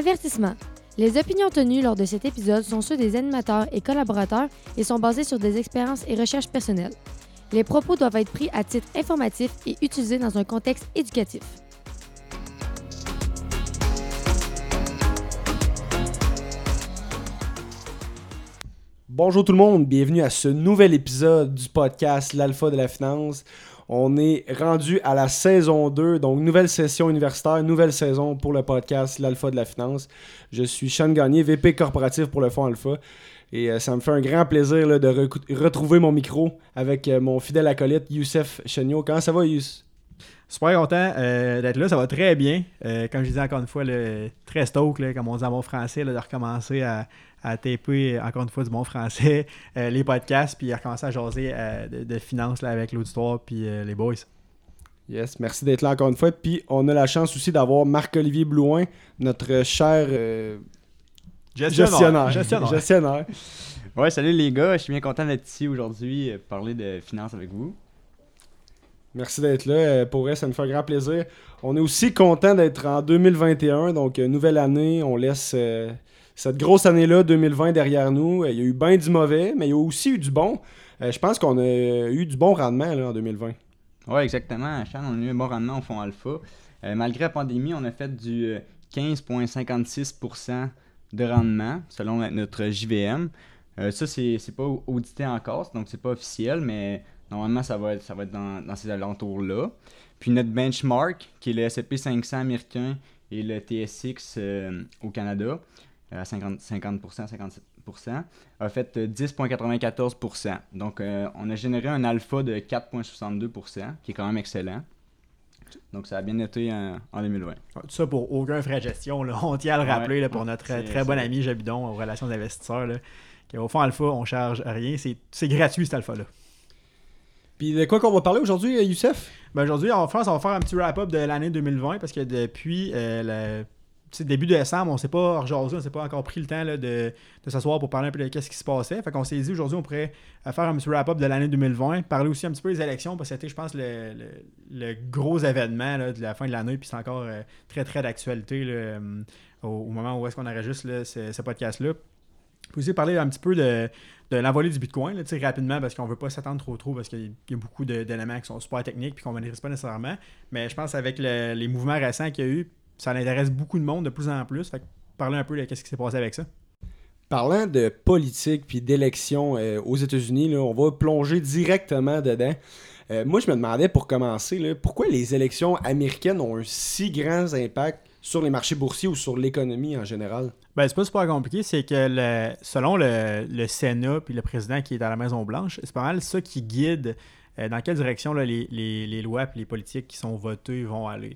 Avertissement. Les opinions tenues lors de cet épisode sont ceux des animateurs et collaborateurs et sont basées sur des expériences et recherches personnelles. Les propos doivent être pris à titre informatif et utilisés dans un contexte éducatif. Bonjour tout le monde, bienvenue à ce nouvel épisode du podcast L'Alpha de la Finance. On est rendu à la saison 2, donc nouvelle session universitaire, nouvelle saison pour le podcast L'Alpha de la Finance. Je suis Sean Gagné, VP corporatif pour le Fonds Alpha. Et euh, ça me fait un grand plaisir de retrouver mon micro avec euh, mon fidèle acolyte Youssef Chenio. Comment ça va, Youssef? Super content euh, d'être là, ça va très bien. Euh, comme je disais encore une fois, le, très stoke, là, comme on dit en bon français, là, de recommencer à, à taper encore une fois du bon français euh, les podcasts, puis à recommencer à jaser euh, de, de finances là, avec l'auditoire, puis euh, les boys. Yes, merci d'être là encore une fois. Puis on a la chance aussi d'avoir Marc-Olivier Blouin, notre cher euh, gestionnaire. Gestionnaire. Gestionnaire. Ouais, salut les gars, je suis bien content d'être ici aujourd'hui, parler de finances avec vous. Merci d'être là. Euh, Pour vrai, ça nous fait un grand plaisir. On est aussi content d'être en 2021, donc euh, nouvelle année. On laisse euh, cette grosse année-là, 2020, derrière nous. Il y a eu bien du mauvais, mais il y a aussi eu du bon. Je pense qu'on a eu du bon rendement là, en 2020. Ouais, exactement. Chan, on a eu un bon rendement au fond alpha. Malgré la pandémie, on a fait du euh, 15,56% de rendement selon notre JVM. Ça, c'est pas audité encore, donc c'est pas officiel, mais normalement, ça va être, ça va être dans, dans ces alentours-là. Puis notre benchmark, qui est le S&P 500 américain et le TSX euh, au Canada, euh, à 50, 50%, 57%, a fait euh, 10,94%. Donc, euh, on a généré un alpha de 4,62%, qui est quand même excellent. Donc, ça a bien été en 2020. Ouais, Tout ça pour aucun frais de gestion. Là. On tient à le rappeler là, pour notre très bon ami Jabidon aux relations d'investisseurs. qu'au fond, Alpha, on charge rien. C'est gratuit cet Alpha-là. Puis de quoi qu'on va parler aujourd'hui, euh, Youssef? Ben aujourd'hui, en France, on va faire un petit wrap-up de l'année 2020 parce que depuis euh, le début décembre, on s'est pas rejasé, on s'est pas encore pris le temps là, de, de s'asseoir pour parler un peu de ce qui se passait. Fait qu'on s'est dit aujourd'hui, on pourrait euh, faire un petit wrap-up de l'année 2020, parler aussi un petit peu des élections parce que c'était, je pense, le, le- gros événement là, de la fin de l'année, puis c'est encore très très d'actualité au moment où est-ce qu'on enregistre là, ce, ce podcast-là. Puis aussi parler un petit peu de, de l'envolée du Bitcoin, là, rapidement, parce qu'on veut pas s'attendre trop trop, parce qu'il y a beaucoup d'éléments qui sont super techniques puis qu'on ne maîtrise pas nécessairement. Mais je pense avec le- les mouvements récents qu'il y a eu, ça intéresse beaucoup de monde de plus en plus. Fait que parler un peu de ce qui s'est passé avec ça. Parlant de politique puis d'élections euh, aux États-Unis, on va plonger directement dedans. Euh, moi, je me demandais pour commencer, pourquoi les élections américaines ont un si grand impact sur les marchés boursiers ou sur l'économie en général? Ben, c'est pas super compliqué, c'est que selon le, Sénat puis le président qui est dans la Maison-Blanche, c'est pas mal ça qui guide euh, dans quelle direction les, lois et les politiques qui sont votées vont aller.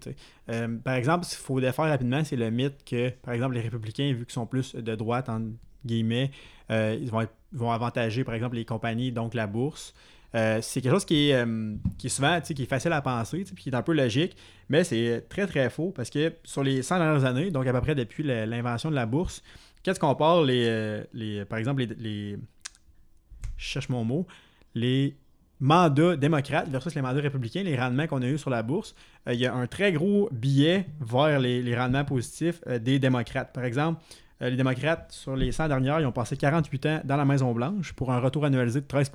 Euh, par exemple, s'il faut défaire rapidement, c'est le mythe que, par exemple, les républicains, vu qu'ils sont plus de droite, en guillemets, euh, ils vont, être- avantager, par exemple, les compagnies, donc la bourse. Euh, c'est quelque chose qui est, euh, qui est souvent qui est facile à penser, puis qui est un peu logique, mais c'est très très faux parce que sur les 100 dernières années, donc à peu près depuis l'invention de la bourse, qu'est-ce qu'on parle les, euh, les, par exemple, les, Je cherche mon mot. Les mandats démocrates versus les mandats républicains, les rendements qu'on a eu sur la bourse, il y a un très gros biais vers les, rendements positifs des démocrates. Par exemple, les démocrates, sur les 100 dernières, ils ont passé 48 ans dans la Maison-Blanche pour un retour annualisé de 13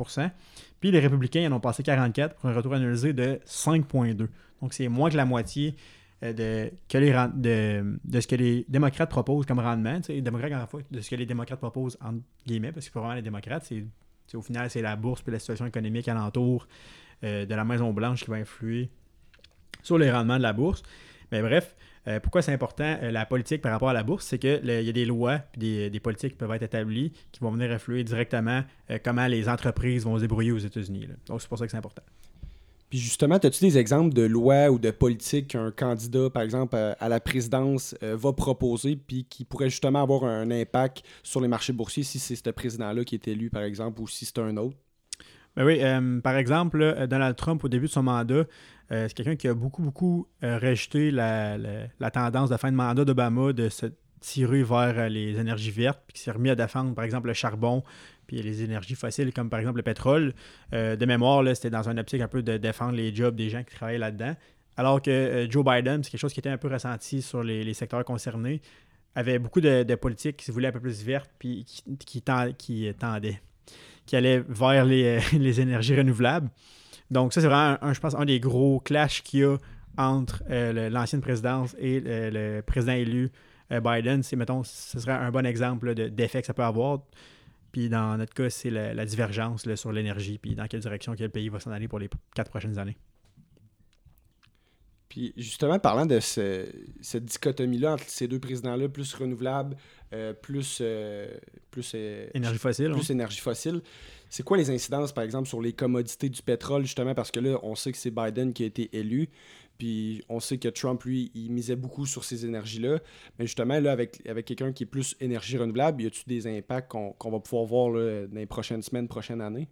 Puis les républicains, en ont passé 44 pour un retour annualisé de 5,2 Donc c'est moins que la moitié euh, de, les, ce que les démocrates proposent comme rendement. Les démocrates, de ce que les démocrates proposent, entre guillemets, parce que pour vraiment les démocrates, c'est au final, c'est la bourse puis la situation économique alentour euh, de la Maison-Blanche qui va influer sur les rendements de la bourse. Mais bref, euh, pourquoi c'est important euh, la politique par rapport à la bourse, c'est qu'il y a des lois des, des politiques qui peuvent être établies qui vont venir influer directement euh, comment les entreprises vont se débrouiller aux États-Unis. Donc c'est pour ça que c'est important. Puis justement, as-tu des exemples de lois ou de politiques qu'un candidat, par exemple, à la présidence va proposer, puis qui pourrait justement avoir un impact sur les marchés boursiers si c'est ce président-là qui est élu, par exemple, ou si c'est un autre? Ben oui, euh, par exemple, Donald Trump, au début de son mandat, euh, c'est quelqu'un qui a beaucoup, beaucoup euh, rejeté la, la- tendance de fin de mandat d'Obama de se tirer vers les énergies vertes, puis qui s'est remis à défendre, par exemple, le charbon, puis les énergies fossiles, comme par exemple le pétrole. De mémoire, c'était dans un optique un peu de défendre les jobs des gens qui travaillaient là-dedans. Alors que Joe Biden, c'est quelque chose qui était un peu ressenti sur les, secteurs concernés. avait beaucoup de, politiques qui se voulaient un peu plus vertes, puis qui tendaient, qui allaient vers les, les énergies renouvelables. Donc, ça, c'est vraiment, je pense, un des gros clashs qu'il y a entre euh, l'ancienne présidence et le, le président élu euh, Biden. C'est, mettons, ce serait un bon exemple de- d'effet que ça peut avoir. Puis, dans notre cas, c'est la, divergence sur l'énergie, puis dans quelle direction que le pays va s'en aller pour les quatre prochaines années. Puis justement, parlant de ce- cette dichotomie-là entre ces deux présidents-là, plus renouvelables, euh, plus, euh, plus, euh, Énergie fossile. plus énergie fossile, c'est quoi les incidences, par exemple, sur les commodités du pétrole, justement, parce que là, on sait que c'est Biden qui a été élu, puis on sait que Trump, lui, il misait beaucoup sur ces énergies-là, mais justement, là, avec, avec quelqu'un qui est plus énergie renouvelable, y a-tu des impacts qu'on va pouvoir voir là, dans les prochaines semaines, prochaines années?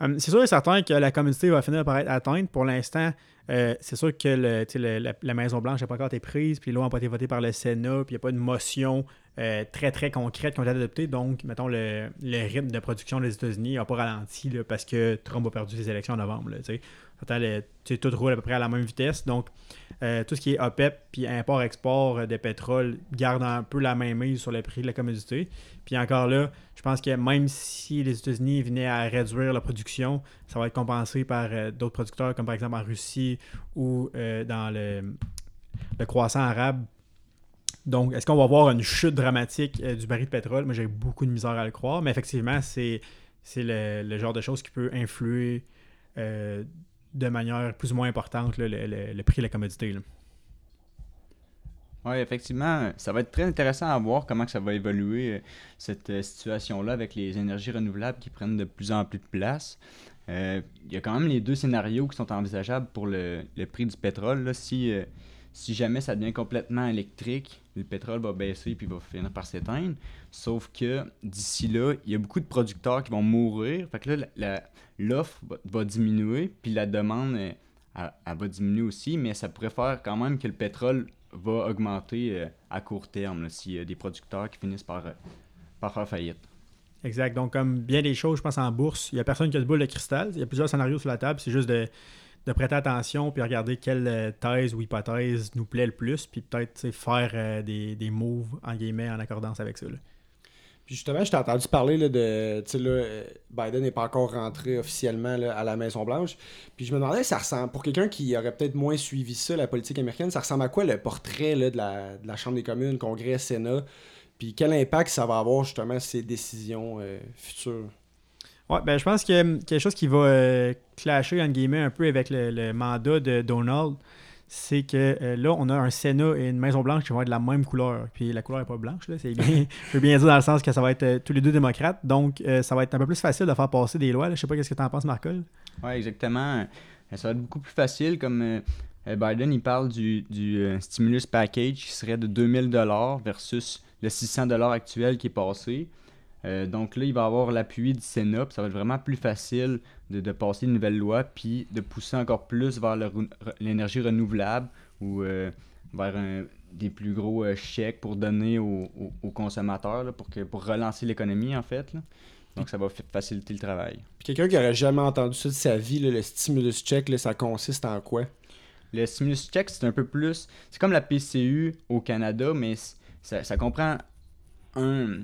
Hum, c'est sûr et certain que la communauté va finir par être atteinte. Pour l'instant, euh, c'est sûr que la, la Maison-Blanche n'a pas encore été prise, puis les lois n'ont pas été votées par le Sénat, puis il n'y a pas de motion euh, très, très concrète qui ont été adoptées. Donc, mettons, le, rythme de production des États-Unis n'a pas ralenti parce que Trump a perdu ses élections en novembre. tout roule à peu près à la même vitesse. Donc, euh, tout ce qui est OPEP puis import-export euh, de pétrole garde un peu la même mise sur le prix de la commodité. Puis encore là, je pense que même si les États-Unis venaient à réduire la production, ça va être compensé par euh, d'autres producteurs, comme par exemple en Russie ou dans le, le croissant arabe. Donc, est-ce qu'on va voir une chute dramatique du baril de pétrole? Moi, j'ai beaucoup de misère à le croire, mais effectivement, c'est le, le genre de chose qui peut influer de manière plus ou moins importante le, le- prix de la commodité. Oui, effectivement, ça va être très intéressant à voir comment que ça va évoluer, euh, cette euh, situation-là, avec les énergies renouvelables qui prennent de plus en plus de place. Euh, Il y a quand même les deux scénarios qui sont envisageables pour le, le prix du pétrole. là. Si, si jamais ça devient complètement électrique, le pétrole va baisser puis va finir par s'éteindre. Sauf que d'ici là, il y a beaucoup de producteurs qui vont mourir. Fait que là, l'offre va, diminuer, puis la demande, euh, va diminuer aussi, mais ça pourrait faire quand même que le pétrole va augmenter euh, à court terme s'il y a des producteurs qui finissent par, euh, par faire faillite. Exact. Donc, comme bien des choses, je pense en bourse, il n'y a personne qui a de boule de cristal. Il y a plusieurs scénarios sur la table. C'est juste de, de prêter attention puis regarder quelle thèse ou hypothèse nous plaît le plus, puis peut-être faire des, des moves, en en accordance avec ça. Puis justement, je t'ai entendu parler là, de. Tu sais, là, euh, Biden n'est pas encore rentré officiellement là, à la Maison-Blanche. Puis je me demandais, ça ressemble. Pour quelqu'un qui aurait peut-être moins suivi ça, la politique américaine, ça ressemble à quoi le portrait là, de, la, de la Chambre des communes, Congrès, Sénat? Puis quel impact ça va avoir justement ces décisions euh, futures? Ouais, ben, je pense a quelque chose qui va euh, clasher, entre guillemets, un peu avec le mandat de Donald. C'est que euh, là, on a un Sénat et une Maison-Blanche qui vont être de la même couleur. Puis la couleur n'est pas blanche, là. C'est bien, je veux bien dire dans le sens que ça va être euh, tous les deux démocrates. Donc, euh, ça va être un peu plus facile de faire passer des lois. là. Je sais pas qu'est-ce que tu en penses, Marcol. Oui, exactement. Ça va être beaucoup plus facile. Comme Biden, il parle du, du euh, stimulus package qui serait de 2000 versus le 600 actuel qui est passé. Euh, donc là, il va avoir l'appui du Sénat, puis ça va être vraiment plus facile de, de passer une nouvelle loi, puis de pousser encore plus vers l'énergie renouvelable ou euh, vers un- des plus gros euh, chèques pour donner aux, aux- aux consommateurs, là, pour, que, pour relancer l'économie, en fait. là. Donc ça va fa- faciliter le travail. Puis quelqu'un qui aurait jamais entendu ça de sa vie, là, le stimulus check, là, ça consiste en quoi? Le stimulus check, c'est un peu plus. C'est comme la PCU au Canada, mais ça comprend un,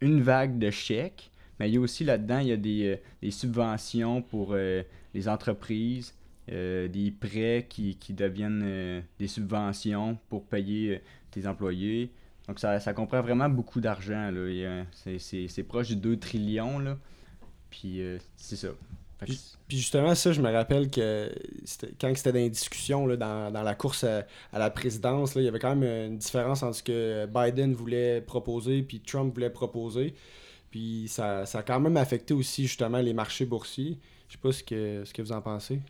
une vague de chèques. Mais il y a aussi là-dedans, il y a des, euh, subventions pour euh, les entreprises, euh, des prêts qui, deviennent des subventions pour payer tes employés. Donc ça, comprend vraiment beaucoup d'argent. C'est proche du 2 trillions. Là. Puis c'est ça. Puis justement, ça, je me rappelle que quand c'était dans les discussions, là, dans, dans la course à, à la présidence, là, il y avait quand même une différence entre ce que Biden voulait proposer puis Trump voulait proposer. Puis ça, ça a quand même affecté aussi justement les marchés boursiers. Je sais pas ce que, ce que vous en pensez.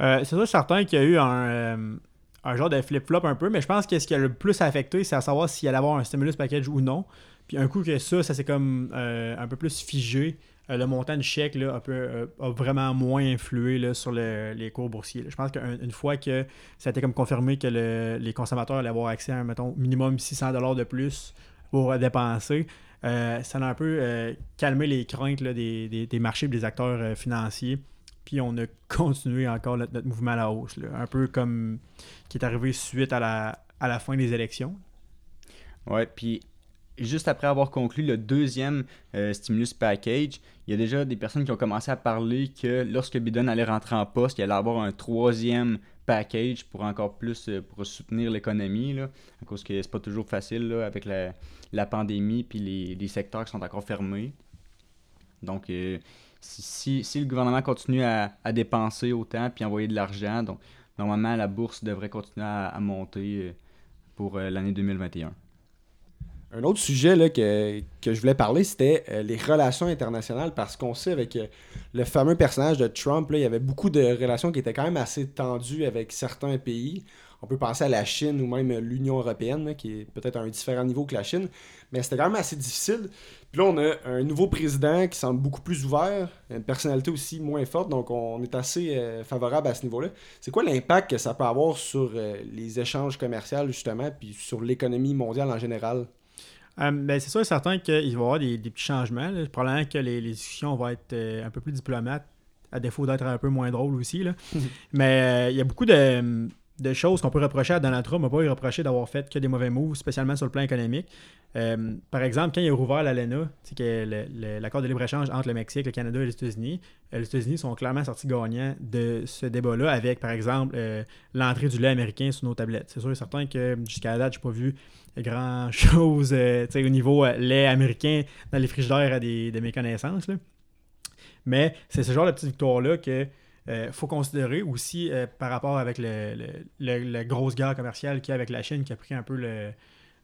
Euh, c'est sûr certain qu'il y a eu un, euh, un genre de flip-flop un peu, mais je pense que ce qui a le plus affecté, c'est à savoir s'il allait avoir un stimulus package ou non. Puis un coup que ça, ça s'est comme euh, un peu plus figé, euh, le montant de chèque là, a, peu- euh, a vraiment moins influé là, sur le- les cours boursiers. Je pense qu'une fois que ça a été comme confirmé que le- les consommateurs allaient avoir accès à un mettons, minimum 600$ de plus pour dépenser, euh, ça a un peu calmé les craintes des, des- marchés et des acteurs financiers. Puis on a continué encore notre, mouvement à la hausse. Un peu comme qui est arrivé suite à la, à la fin des élections. Ouais, puis juste après avoir conclu le deuxième euh, stimulus package, il y a déjà des personnes qui ont commencé à parler que lorsque Biden allait rentrer en poste, il allait avoir un troisième package pour encore plus euh, pour soutenir l'économie, à cause que c'est pas toujours facile avec la, pandémie puis les, secteurs qui sont encore fermés. Donc, euh, si, si, le gouvernement continue à, dépenser autant puis envoyer de l'argent, donc normalement la bourse devrait continuer à, à monter pour l'année 2021. Un autre sujet là, que, que je voulais parler, c'était euh, les relations internationales, parce qu'on sait avec euh, le fameux personnage de Trump, il y avait beaucoup de relations qui étaient quand même assez tendues avec certains pays. On peut penser à la Chine ou même l'Union européenne, qui est peut-être à un différent niveau que la Chine, mais c'était quand même assez difficile. Puis là, on a un nouveau président qui semble beaucoup plus ouvert, une personnalité aussi moins forte, donc on est assez euh, favorable à ce niveau-là. C'est quoi l'impact que ça peut avoir sur les échanges commerciaux, justement, puis sur l'économie mondiale en général? Euh, ben, c'est sûr et certain qu'il va y avoir des, des petits changements. là. Probablement que les, les discussions vont être euh, un peu plus diplomates, à défaut d'être un peu moins drôles aussi. là. Mais euh, il y a beaucoup de, de choses qu'on peut reprocher à Donald Trump. On peut pas lui reprocher d'avoir fait que des mauvais moves, spécialement sur le plan économique. Euh, par exemple, quand il a rouvert l'ALENA, l'accord de libre-échange entre le Mexique, le Canada et les États-Unis, euh, les États-Unis sont clairement sortis gagnants de ce débat-là avec, par exemple, euh, l'entrée du lait américain sur nos tablettes. C'est sûr et certain que jusqu'à la date, je n'ai pas vu grand-chose au niveau lait américain dans les frigidaires à des, de mes connaissances. Mais c'est ce genre de petite victoire-là que euh, faut considérer aussi euh, par rapport avec le, la grosse guerre commerciale qu'il y a avec la Chine qui a pris un peu le,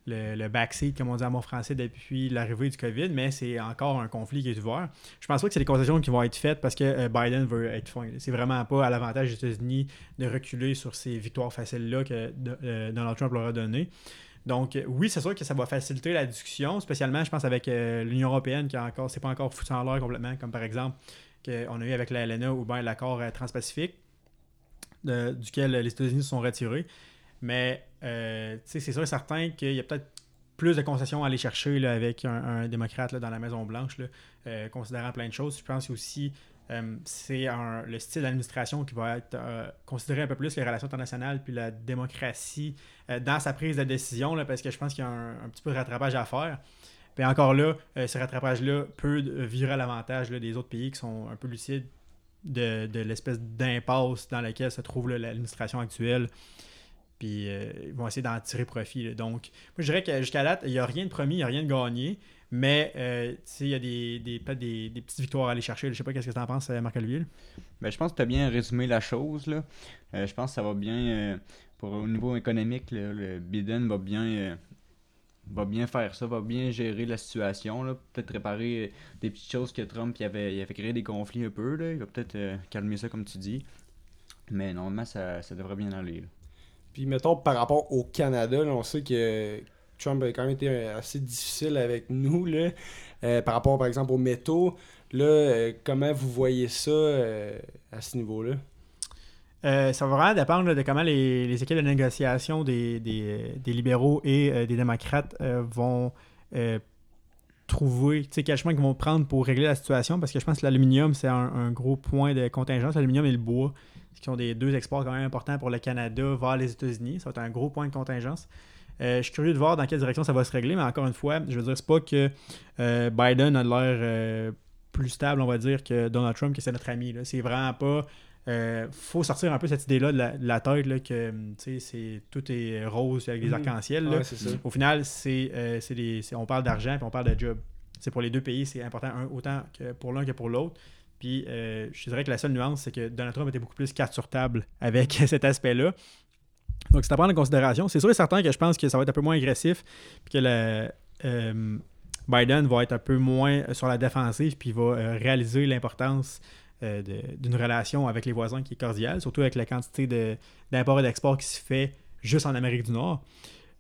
le, backseat, comme on dit en bon français, depuis l'arrivée du COVID, mais c'est encore un conflit qui est ouvert. Je pense pas que c'est des concessions qui vont être faites parce que euh, Biden veut être fin. C'est vraiment pas à l'avantage des États-Unis de reculer sur ces victoires faciles-là que euh, Donald Trump leur a donné. Donc, oui, c'est sûr que ça va faciliter la discussion, spécialement, je pense, avec l'Union européenne qui a encore, c'est pas encore foutu en l'air complètement, comme par exemple qu'on a eu avec la LNA ou bien l'accord euh, transpacifique, duquel les États-Unis se sont retirés. Mais, euh, c'est sûr et certain qu'il y a peut-être plus de concessions à aller chercher avec un, démocrate dans la Maison-Blanche, euh, considérant plein de choses. Je pense aussi euh, c'est le style d'administration qui va être euh, considérer un peu plus les relations internationales puis la démocratie euh, dans sa prise de décision, parce que je pense qu'il y a un, un petit peu de rattrapage à faire. Puis encore là, euh, ce rattrapage-là peut virer à l'avantage des autres pays qui sont un peu lucides de, de l'espèce d'impasse dans laquelle se trouve l'administration actuelle. Puis euh, ils vont essayer d'en tirer profit. Donc, moi, je dirais que jusqu'à date, il n'y a rien de promis, il n'y a rien de gagné. Mais, euh, il y a des, des, peut-être des, des petites victoires à aller chercher. Je sais pas qu'est-ce que tu en penses, euh, Marc-Olivier. Ben, je pense que tu as bien résumé la chose. Là. Je pense que ça va bien, pour, au niveau économique, le Biden va bien, va bien faire ça, va bien gérer la situation. là. Peut-être réparer euh, des petites choses que Trump avait, il avait créé des conflits un peu. Là. Il va peut-être euh, calmer ça comme tu dis. Mais normalement, ça, ça devrait bien aller. Puis mettons par rapport au Canada, on sait que Trump a quand même été euh, assez difficile avec nous là, par rapport par exemple aux métaux. Là, comment vous voyez ça à ce niveau-là? Euh, ça va vraiment dépendre de comment les, équipes de négociation des, des libéraux et euh, des démocrates euh, vont euh, trouver, tu sais, quel chemin qu'ils vont prendre pour régler la situation, parce que je pense que l'aluminium, c'est un, gros point de contingence, l'aluminium et le bois, qui sont des deux exports quand même importants pour le Canada vers les États-Unis. Ça va être un gros point de contingence. Euh, je suis curieux de voir dans quelle direction ça va se régler, mais encore une fois, je veux dire, c'est pas que euh, Biden a l'air euh, plus stable, on va dire, que Donald Trump, que c'est notre ami. C'est vraiment pas euh, faut sortir un peu cette idée-là de la, de la tête là, que hum, c'est tout est rose avec des Mhm. arcs-en-ciel. Ouais. Au final, c'est euh, c'est des- on parle d'argent puis on parle de job. C'est pour les deux pays, c'est important un- autant que pour l'un que pour l'autre. Puis euh, je dirais que la seule nuance, c'est que Donald Trump était beaucoup plus carte sur table avec cet aspect-là. Donc c'est à prendre en considération. C'est sûr et certain que je pense que ça va être un peu moins agressif puis que le, euh, Biden va être un peu moins sur la défensive puis va euh, réaliser l'importance euh, d'une relation avec les voisins qui est cordiale, surtout avec la quantité de- d'import et d'export qui se fait juste en Amérique du Nord.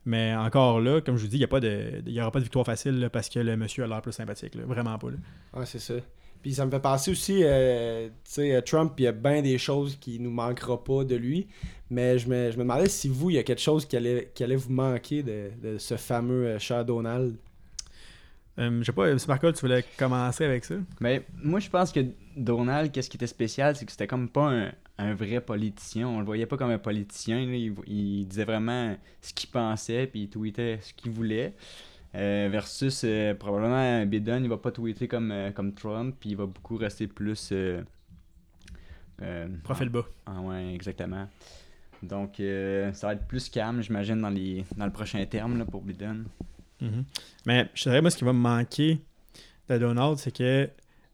Mais encore là, comme je vous dis, il n'y aura pas de victoire facile parce que le monsieur a l'air plus sympathique. Vraiment pas. là. Ouais, c'est ça. Puis ça me fait penser aussi, euh, tu sais, euh, Trump, il y a bien des choses qui nous manquera pas de lui. Mais je me, je me demandais si vous, il y a quelque chose qui allait, qui allait vous manquer de, de ce fameux euh, cher Donald. Euh, je sais pas, par quoi tu voulais commencer avec ça? Mais moi, je pense que Donald, qu'est-ce qui était spécial, c'est que c'était comme pas un, un vrai politicien. On le voyait pas comme un politicien. là. Il, il disait vraiment ce qu'il pensait, puis il tweetait ce qu'il voulait. Euh, versus, euh, probablement, Biden, il va pas tweeter comme, euh, comme Trump, puis il va beaucoup rester plus. euh, euh, Profil bas. Ah ouais, exactement. Donc, euh, ça va être plus calme, j'imagine, dans, les, dans le prochain terme là, pour Biden. Mhm. Mais je dirais, moi, ce qui va me manquer de Donald, c'est que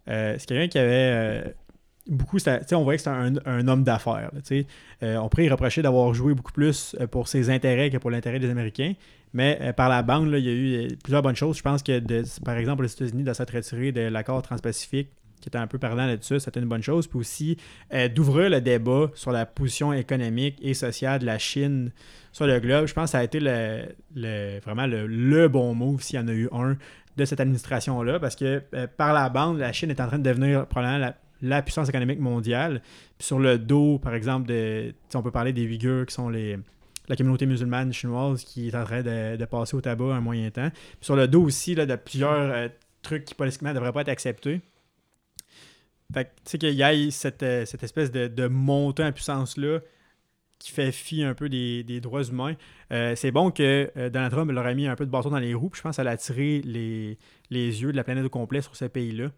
euh, c'est quelqu'un qui avait euh, beaucoup. on voyait que c'était un, homme d'affaires. Euh, on pourrait y reprocher d'avoir joué beaucoup plus euh, pour ses intérêts que pour l'intérêt des Américains. Mais par la bande, là, il y a eu plusieurs bonnes choses. Je pense que, par exemple, les États-Unis, de s'être retirés de l'accord transpacifique, qui était un peu parlant là-dessus, c'était une bonne chose. Puis aussi, euh, d'ouvrir le débat sur la position économique et sociale de la Chine sur le globe. Je pense que ça a été le, vraiment le, bon move, s'il y en a eu un, de cette administration-là, parce que euh, par la bande, la Chine est en train de devenir probablement la, puissance économique mondiale. Puis sur le dos, par exemple, de, on peut parler des Uyghurs, qui sont les, la communauté musulmane chinoise qui est en train de, de passer au tabac un moyen temps. Puis sur le dos aussi là, de plusieurs euh, trucs qui politiquement ne devraient pas être acceptés. Fait que, tu sais, qu'il y ait cette, euh, cette espèce de, de montée en puissance-là qui fait fi un peu des, des droits humains. Euh, c'est bon que euh, Donald Trump leur a mis un peu de bâton dans les roues, puis je pense que ça a attiré les, les yeux de la planète au complet sur ce pays-là.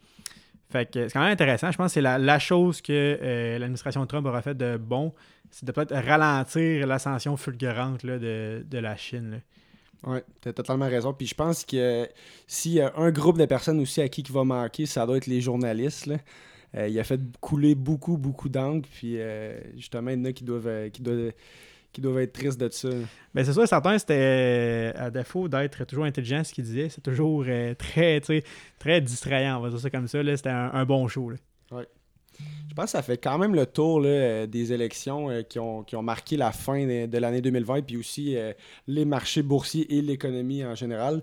Fait que c'est quand même intéressant. Je pense que c'est la, la chose que l'administration Trump aura fait de bon, c'est de peut-être ralentir l'ascension fulgurante là, de, de la Chine. là. Ouais, t'as totalement raison. Puis je pense que s'il y a un groupe de personnes aussi à qui qui va manquer, ça doit être les journalistes. là. Euh, il a fait couler beaucoup, beaucoup d'encre. Puis euh, justement, il y en a qui doivent, euh, qui doivent, qui doivent être tristes de ça. Ben c'est sûr, certains, c'était, à défaut d'être toujours intelligent, ce qu'ils disaient, c'est toujours euh, très, très distrayant, on va dire ça comme ça. là. C'était un, un bon show. là. Je pense que ça fait quand même le tour là, des élections euh, qui, ont, qui ont marqué la fin de, de l'année 2020, puis aussi euh, les marchés boursiers et l'économie en général.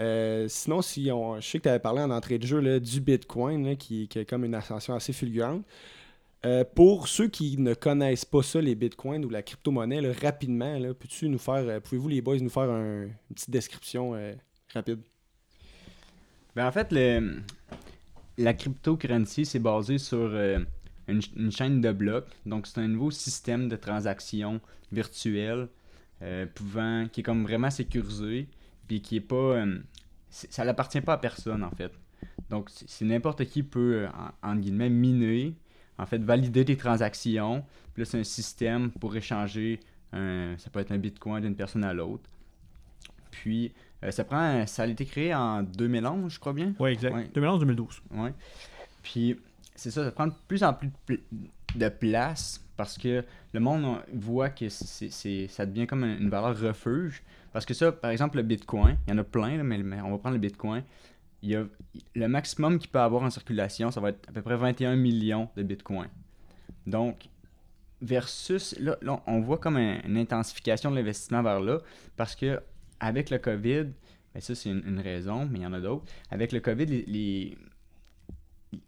Euh, sinon, si on, je sais que tu avais parlé en entrée de jeu là, du Bitcoin, là, qui, qui a comme une ascension assez fulgurante. Euh, pour ceux qui ne connaissent pas ça, les bitcoins ou la crypto-monnaie, rapidement, peux-tu nous faire, euh, pouvez-vous les boys nous faire un- une petite description rapide? Ben, en fait, le, la cryptocurrency, c'est basé sur une, ch- une chaîne de blocs. Donc, c'est un nouveau système de transactions virtuelles pouvant, qui est comme vraiment sécurisé, puis qui est pas... euh, ça n'appartient pas à personne, en fait. Donc, c'est n'importe qui peut, euh, en, entre guillemets, miner, en fait, valider tes transactions. Puis là, c'est un système pour échanger, un, ça peut être un bitcoin d'une personne à l'autre. Puis, euh, ça prend, ça a été créé en 2011, je crois bien. Ouais, exact. Ouais. 2011-2012. Ouais. Puis, c'est ça, ça prend de plus en plus de, pl- de place parce que le monde on voit que c'est, ça devient comme une valeur refuge. Parce que ça, par exemple, le Bitcoin, il y en a plein, mais, on va prendre le Bitcoin. Il y a, le maximum qu'il peut avoir en circulation, ça va être à peu près 21 millions de Bitcoin. Donc, versus, là, on voit comme un- une intensification de l'investissement vers là parce que avec le COVID, ben ça c'est une, raison, mais il y en a d'autres. Avec le COVID, les,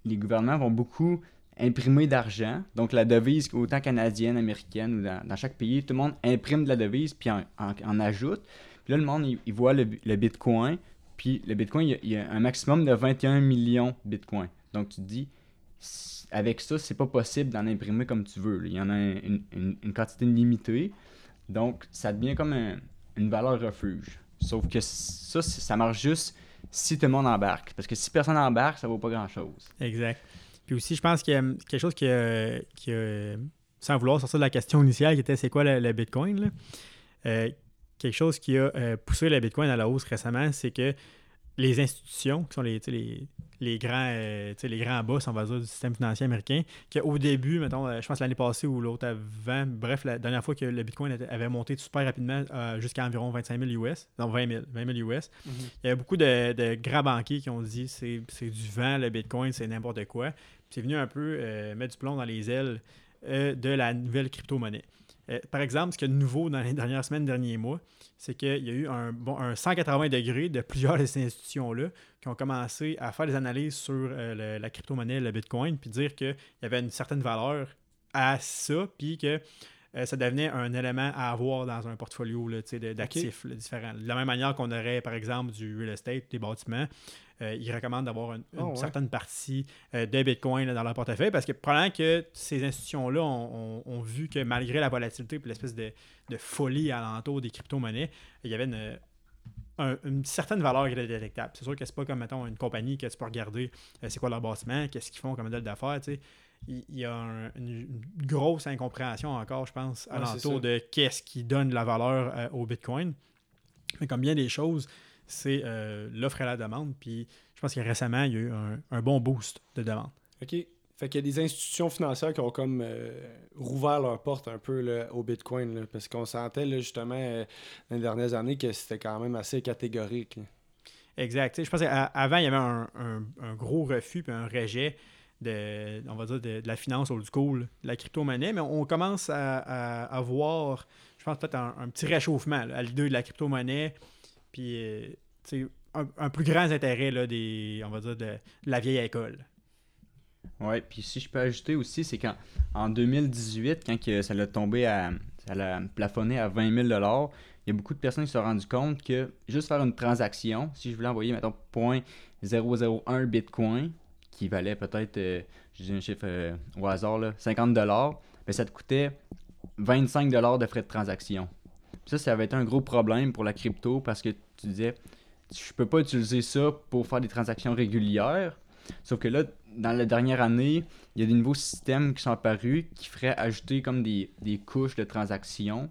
les gouvernements vont beaucoup imprimer d'argent. Donc la devise, autant canadienne, américaine ou dans, chaque pays, tout le monde imprime de la devise puis en, ajoute. Puis là, le monde, il, voit le, Bitcoin. Puis le Bitcoin, il y, a, un maximum de 21 millions de Bitcoin. Donc tu te dis, avec ça, c'est pas possible d'en imprimer comme tu veux. Il y en a une, quantité limitée. Donc ça devient comme un- une valeur refuge. Sauf que ça, ça marche juste si tout le monde embarque. Parce que si personne embarque, ça vaut pas grand-chose. Exact. Puis aussi, je pense qu'il y a quelque chose qui a, qui a- sans vouloir sortir de la question initiale qui était c'est quoi le, Bitcoin, là, euh, quelque chose qui a euh, poussé le Bitcoin à la hausse récemment, c'est que les institutions, qui sont les, les, les grands, euh, les grands boss, on va dire, du système financier américain, qu'au début, mettons, je pense l'année passée ou l'autre avant, bref, la dernière fois que le Bitcoin avait monté super rapidement jusqu'à environ 25 000 US, donc 20 000, 20 000 US, il y avait beaucoup de, de grands banquiers qui ont dit c'est c'est du vent, le Bitcoin, c'est n'importe quoi. C'est venu un peu euh, mettre du plomb dans les ailes euh, de la nouvelle crypto-monnaie. Euh, par exemple, ce a de nouveau dans les dernières semaines, derniers mois, c'est qu'il y a eu un, bon, un 180 degrés de plusieurs de ces institutions-là qui ont commencé à faire des analyses sur la crypto-monnaie, le Bitcoin, puis dire qu'il y avait une certaine valeur à ça, puis que euh, ça devenait un élément à avoir dans un portfolio d'actifs différents. De la même manière qu'on aurait, par exemple, du real estate, des bâtiments, euh, ils recommandent d'avoir une, une Oh, ouais. certaine partie euh, de Bitcoin là, dans leur portefeuille parce que probablement que ces institutions-là ont, ont- ont vu que malgré la volatilité et l'espèce de, de folie alentour des crypto-monnaies, il y avait une, un- une certaine valeur qui était détectable. C'est sûr que c'est pas comme, mettons, une compagnie que tu peux regarder c'est quoi leur bâtiment, qu'est-ce qu'ils font comme modèle d'affaires, tu sais. Il y a un- une, grosse incompréhension encore, je pense, alentour ça. de qu'est-ce qui donne de la valeur euh, au Bitcoin. Mais comme bien des choses, c'est euh, l'offre et la demande. Puis je pense que récemment, il y a eu un, un bon boost de demande. OK. Fait qu'il y a des institutions financières qui ont comme euh, rouvert leurs portes un peu là, au Bitcoin. là, parce qu'on sentait là, justement euh, dans les dernières années que c'était quand même assez catégorique. Exact. Je pense qu'avant, il y avait un, un- un gros refus puis un rejet de, on va dire, de, la finance old school, de la crypto-monnaie, mais on commence à, à- voir, je pense, peut-être un, petit réchauffement à l'idée de la crypto-monnaie, puis euh, un, plus grand intérêt là, des, on va dire, de, la vieille école. Ouais, puis si je peux ajouter aussi, c'est qu'en en 2018, quand que ça l'a tombé à. ça l'a plafonné à 20 000 il y a beaucoup de personnes qui se sont rendues compte que juste faire une transaction, si je voulais envoyer, mettons, 0.001 Bitcoin, qui valait peut-être, euh, je dis un chiffre euh, au hasard, là, 50 ben ça te coûtait 25 de frais de transaction. Ça, ça avait été un gros problème pour la crypto parce que tu disais, je peux pas utiliser ça pour faire des transactions régulières. Sauf que là, dans la dernière année, il y a des nouveaux systèmes qui sont apparus qui feraient ajouter comme des, des couches de transactions.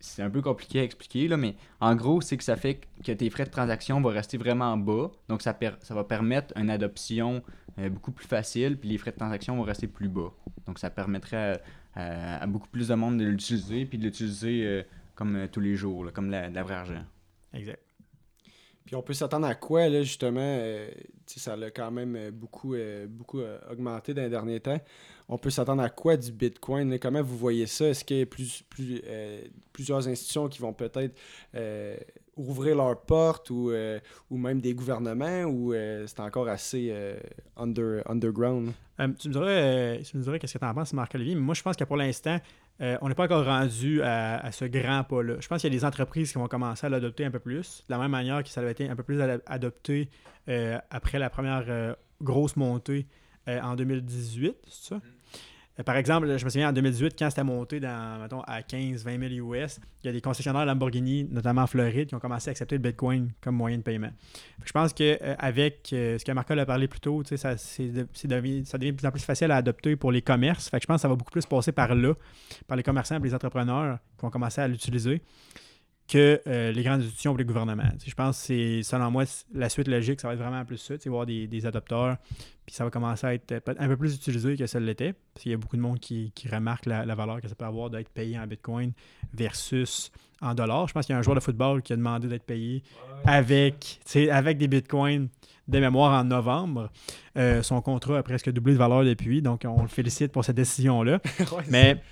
C'est un peu compliqué à expliquer, là, mais en gros, c'est que ça fait que tes frais de transaction vont rester vraiment bas. Donc, ça, ça va permettre une adoption euh, beaucoup plus facile, puis les frais de transaction vont rester plus bas. Donc, ça permettrait à, beaucoup plus de monde de l'utiliser, puis de l'utiliser euh, comme euh, tous les jours, comme de la vraie argent. Exact. Puis on peut s'attendre à quoi, là, justement? euh, ça l'a quand même euh, beaucoup, euh, beaucoup augmenté dans les derniers temps. On peut s'attendre à quoi du Bitcoin? là? Comment vous voyez ça? Est-ce qu'il y a plus, plus, plusieurs institutions qui vont peut-être ouvrir leurs portes ou, euh, ou même des gouvernements ou euh, c'est encore assez euh, under, underground? Euh, tu me dirais, euh, tu me dirais qu'est-ce que tu en penses, Marc-Olivier, mais moi, je pense que pour l'instant, euh, on n'est pas encore rendu à, à ce grand pas-là. Je pense qu'il y a des entreprises qui vont commencer à l'adopter un peu plus, de la même manière que ça avait été un peu plus ad- adopté euh, après la première euh, grosse montée euh, en 2018, c'est ça? Euh, Par exemple, je me souviens en 2018, quand c'était monté à 15-20 000 US, il y a des concessionnaires Lamborghini, notamment en Floride, qui ont commencé à accepter le Bitcoin comme moyen de paiement. Je pense qu'avec ce que Marco a parlé plus tôt, ça, devient de plus en plus facile à adopter pour les commerces. Je pense que ça va beaucoup plus passer par là, par les commerçants et les entrepreneurs qui vont commencer à l'utiliser, que euh, les grandes institutions ou les gouvernements. Je pense que c'est, selon moi, la suite logique, ça va être vraiment plus ça, voir des, des adopteurs, puis ça va commencer à être euh, un peu plus utilisé que ça l'était, parce qu'il y a beaucoup de monde qui, qui remarque la, la valeur que ça peut avoir d'être payé en Bitcoin versus en dollars. Je pense qu'il y a un joueur de football qui a demandé d'être payé avec, avec des bitcoins de mémoire en novembre. Euh, son contrat a presque doublé de valeur depuis, donc on le félicite pour cette décision-là. Ouais, Mais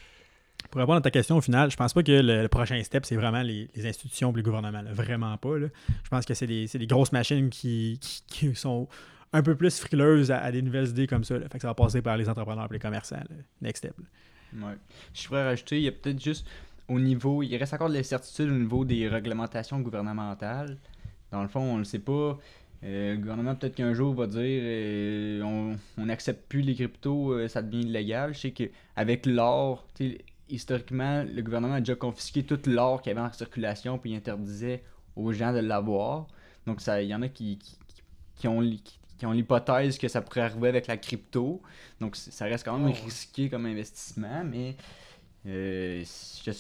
pour répondre à ta question, au final, je pense pas que le, le prochain step, c'est vraiment les, institutions et les gouvernements. là. Vraiment pas. Je pense que c'est des, des grosses machines qui, qui- sont un peu plus frileuses à, des nouvelles idées comme ça. Fait que ça va passer par les entrepreneurs et les commerçants. Next step. Ouais. Je pourrais rajouter, il y a peut-être juste au niveau, il reste encore de l'incertitude au niveau des réglementations gouvernementales. Dans le fond, on ne le sait pas. Euh, le gouvernement, peut-être qu'un jour, va dire euh, on n'accepte plus les cryptos, euh, ça devient illégal. Je sais qu'avec l'or, historiquement, le gouvernement a déjà confisqué tout l'or qu'il y avait en circulation, puis il interdisait aux gens de l'avoir. Donc, ça- il y en a qui, qui, qui ont, qui- qui ont l'hypothèse que ça pourrait arriver avec la crypto. Donc, ça reste quand même Oh, risqué comme investissement, mais euh, je,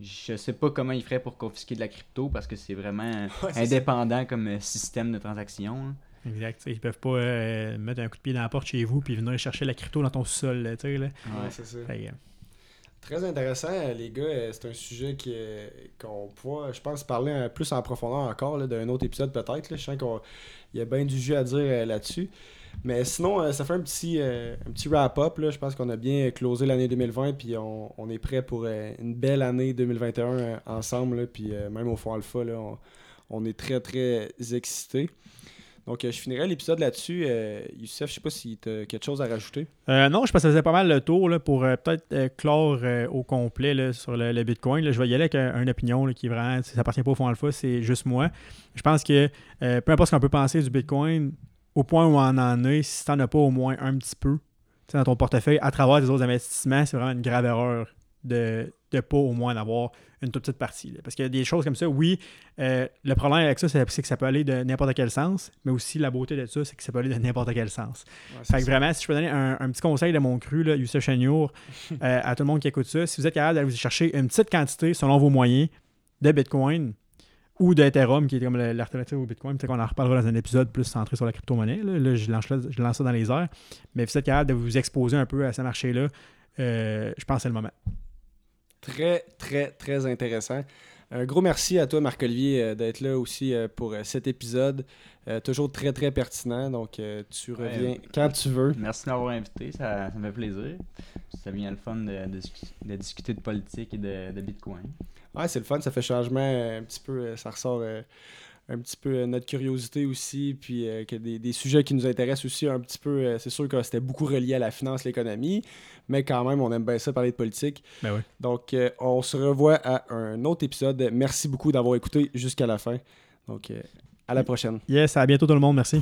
je sais pas comment ils feraient pour confisquer de la crypto parce que c'est vraiment Ouais, indépendant comme euh, système de transaction. hein. Exact. Ils peuvent pas euh, mettre un coup de pied dans la porte chez vous puis venir chercher la crypto dans ton sous-sol. là. Ouais, c'est ça. Fait Très intéressant, les gars. Euh, C'est un sujet euh, qu'on pourra, je pense, parler plus en profondeur encore d'un autre épisode peut-être. Je sens qu'il y a bien du jus à dire euh, là-dessus. Mais sinon, ça fait un petit, un petit wrap-up. Je pense qu'on a bien closé l'année 2020 puis on, on est prêt pour une belle année 2021 euh, ensemble. là. Puis même au fond alpha, là, on, on est très, très excités. Donc, euh, je finirai l'épisode là-dessus. Euh, Youssef, je sais pas si tu as quelque chose à rajouter. Euh, non, je pense que ça faisait pas mal le tour là, pour peut-être clore au complet là, sur le, Bitcoin. Là, je vais y aller avec un- une opinion qui vraiment, ça appartient pas au fond alpha, c'est juste moi. Je pense que peu importe ce qu'on peut penser du Bitcoin, au point où on en est, si tu n'en as pas au moins un petit peu dans ton portefeuille à travers tes autres investissements, c'est vraiment une grave erreur de ne pas au moins en avoir une toute petite partie. là. Parce qu'il y a des choses comme ça, oui, euh, le problème avec ça, c'est que ça peut aller de n'importe quel sens, mais aussi la beauté de ça, c'est que ça peut aller de n'importe quel sens. Ouais, Fait que ça. vraiment, si je peux donner un, un petit conseil de mon cru, là, Youssef Chanyour, euh, à tout le monde qui écoute ça, si vous êtes capable d'aller vous chercher une petite quantité selon vos moyens de Bitcoin ou d'Ethereum, qui est comme l'alternative au Bitcoin, peut-être qu'on en reparlera dans un épisode plus centré sur la crypto-monnaie. Là, Là, je, lance, je lance ça dans les airs. Mais si vous êtes capable de vous exposer un peu à ce marché-là, euh, je pense que c'est le moment. Très, très, très intéressant. Un gros merci à toi, Marc-Olivier, euh, d'être là aussi euh, pour euh, cet épisode. Euh, toujours très, très pertinent. Donc, euh, tu Ouais. reviens quand tu veux. Merci de m'avoir invité, ça, ça me fait plaisir. Ça devient le fun de, de discu- de discuter de politique et de, de Bitcoin. Ouais, c'est le fun. Ça fait changement un petit peu. ça ressort euh, un petit peu euh, notre curiosité aussi. Puis euh, que des, des sujets qui nous intéressent aussi un petit peu. euh, c'est sûr que c'était beaucoup relié à la finance, l'économie. Mais quand même, on aime bien ça parler de politique. Ben oui. Donc, euh, on se revoit à un autre épisode. Merci beaucoup d'avoir écouté jusqu'à la fin. Donc, à la prochaine. Yes, à bientôt tout le monde. Merci.